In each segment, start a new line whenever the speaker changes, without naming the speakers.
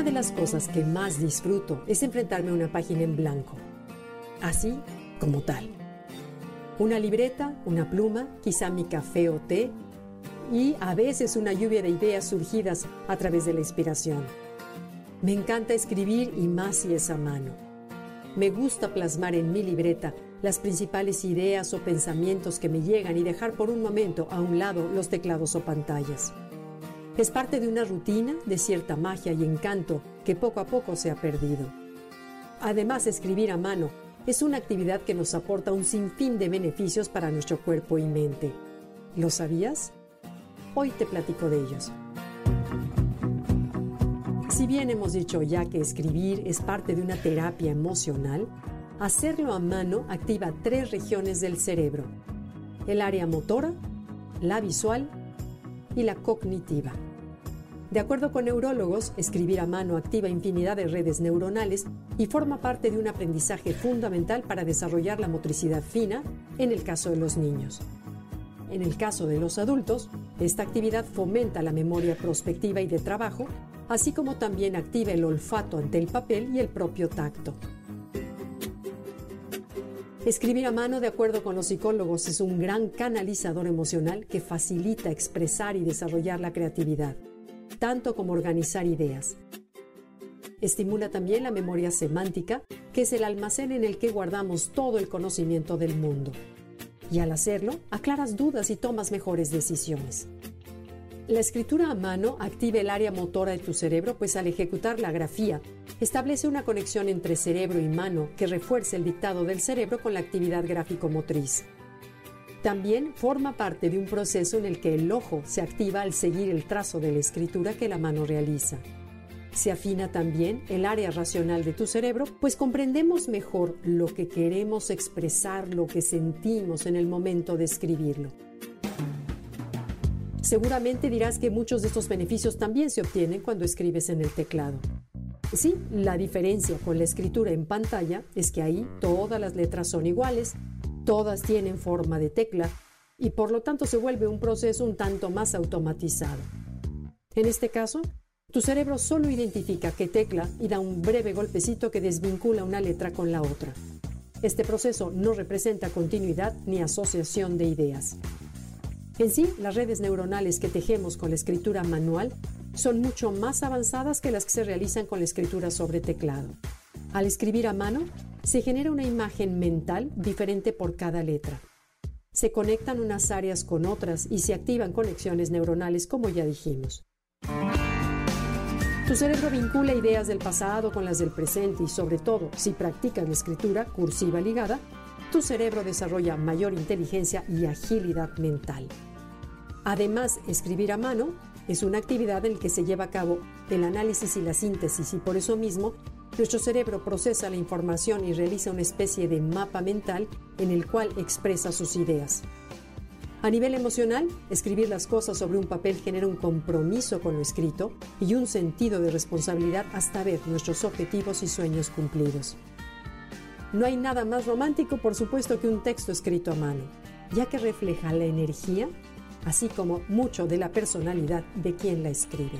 Una de las cosas que más disfruto es enfrentarme a una página en blanco, así como tal. Una libreta, una pluma, quizá mi café o té y a veces una lluvia de ideas surgidas a través de la inspiración. Me encanta escribir y más si es a mano. Me gusta plasmar en mi libreta las principales ideas o pensamientos que me llegan y dejar por un momento a un lado los teclados o pantallas. Es parte de una rutina de cierta magia y encanto que poco a poco se ha perdido. Además, escribir a mano es una actividad que nos aporta un sinfín de beneficios para nuestro cuerpo y mente. ¿Lo sabías? Hoy te platico de ellos. Si bien hemos dicho ya que escribir es parte de una terapia emocional, hacerlo a mano activa tres regiones del cerebro, el área motora, la visual y la cognitiva. De acuerdo con neurólogos, escribir a mano activa infinidad de redes neuronales y forma parte de un aprendizaje fundamental para desarrollar la motricidad fina en el caso de los niños. En el caso de los adultos, esta actividad fomenta la memoria prospectiva y de trabajo, así como también activa el olfato ante el papel y el propio tacto. Escribir a mano, de acuerdo con los psicólogos, es un gran canalizador emocional que facilita expresar y desarrollar la creatividad tanto como organizar ideas. Estimula también la memoria semántica, que es el almacén en el que guardamos todo el conocimiento del mundo. Y al hacerlo, aclaras dudas y tomas mejores decisiones. La escritura a mano activa el área motora de tu cerebro, pues al ejecutar la grafía, establece una conexión entre cerebro y mano que refuerza el dictado del cerebro con la actividad gráfico-motriz. También forma parte de un proceso en el que el ojo se activa al seguir el trazo de la escritura que la mano realiza. Se afina también el área racional de tu cerebro, pues comprendemos mejor lo que queremos expresar, lo que sentimos en el momento de escribirlo. Seguramente dirás que muchos de estos beneficios también se obtienen cuando escribes en el teclado. Sí, la diferencia con la escritura en pantalla es que ahí todas las letras son iguales Todas tienen forma de tecla y por lo tanto se vuelve un proceso un tanto más automatizado. En este caso, tu cerebro solo identifica qué tecla y da un breve golpecito que desvincula una letra con la otra. Este proceso no representa continuidad ni asociación de ideas. En sí, las redes neuronales que tejemos con la escritura manual son mucho más avanzadas que las que se realizan con la escritura sobre teclado. Al escribir a mano, se genera una imagen mental diferente por cada letra. Se conectan unas áreas con otras y se activan conexiones neuronales, como ya dijimos. Tu cerebro vincula ideas del pasado con las del presente y sobre todo, si practicas la escritura cursiva ligada, tu cerebro desarrolla mayor inteligencia y agilidad mental. Además, escribir a mano es una actividad en la que se lleva a cabo el análisis y la síntesis y por eso mismo nuestro cerebro procesa la información y realiza una especie de mapa mental en el cual expresa sus ideas. A nivel emocional, escribir las cosas sobre un papel genera un compromiso con lo escrito y un sentido de responsabilidad hasta ver nuestros objetivos y sueños cumplidos. No hay nada más romántico, por supuesto, que un texto escrito a mano, ya que refleja la energía, así como mucho de la personalidad de quien la escribe.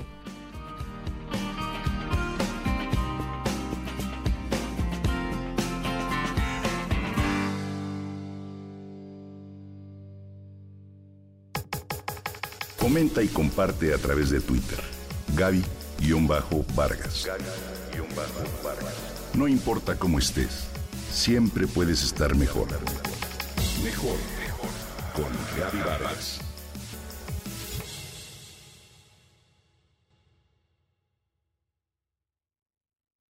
Comenta y comparte a través de Twitter. Gaby-Vargas. No importa cómo estés, siempre puedes estar mejor. Mejor, mejor. Con Gaby Vargas.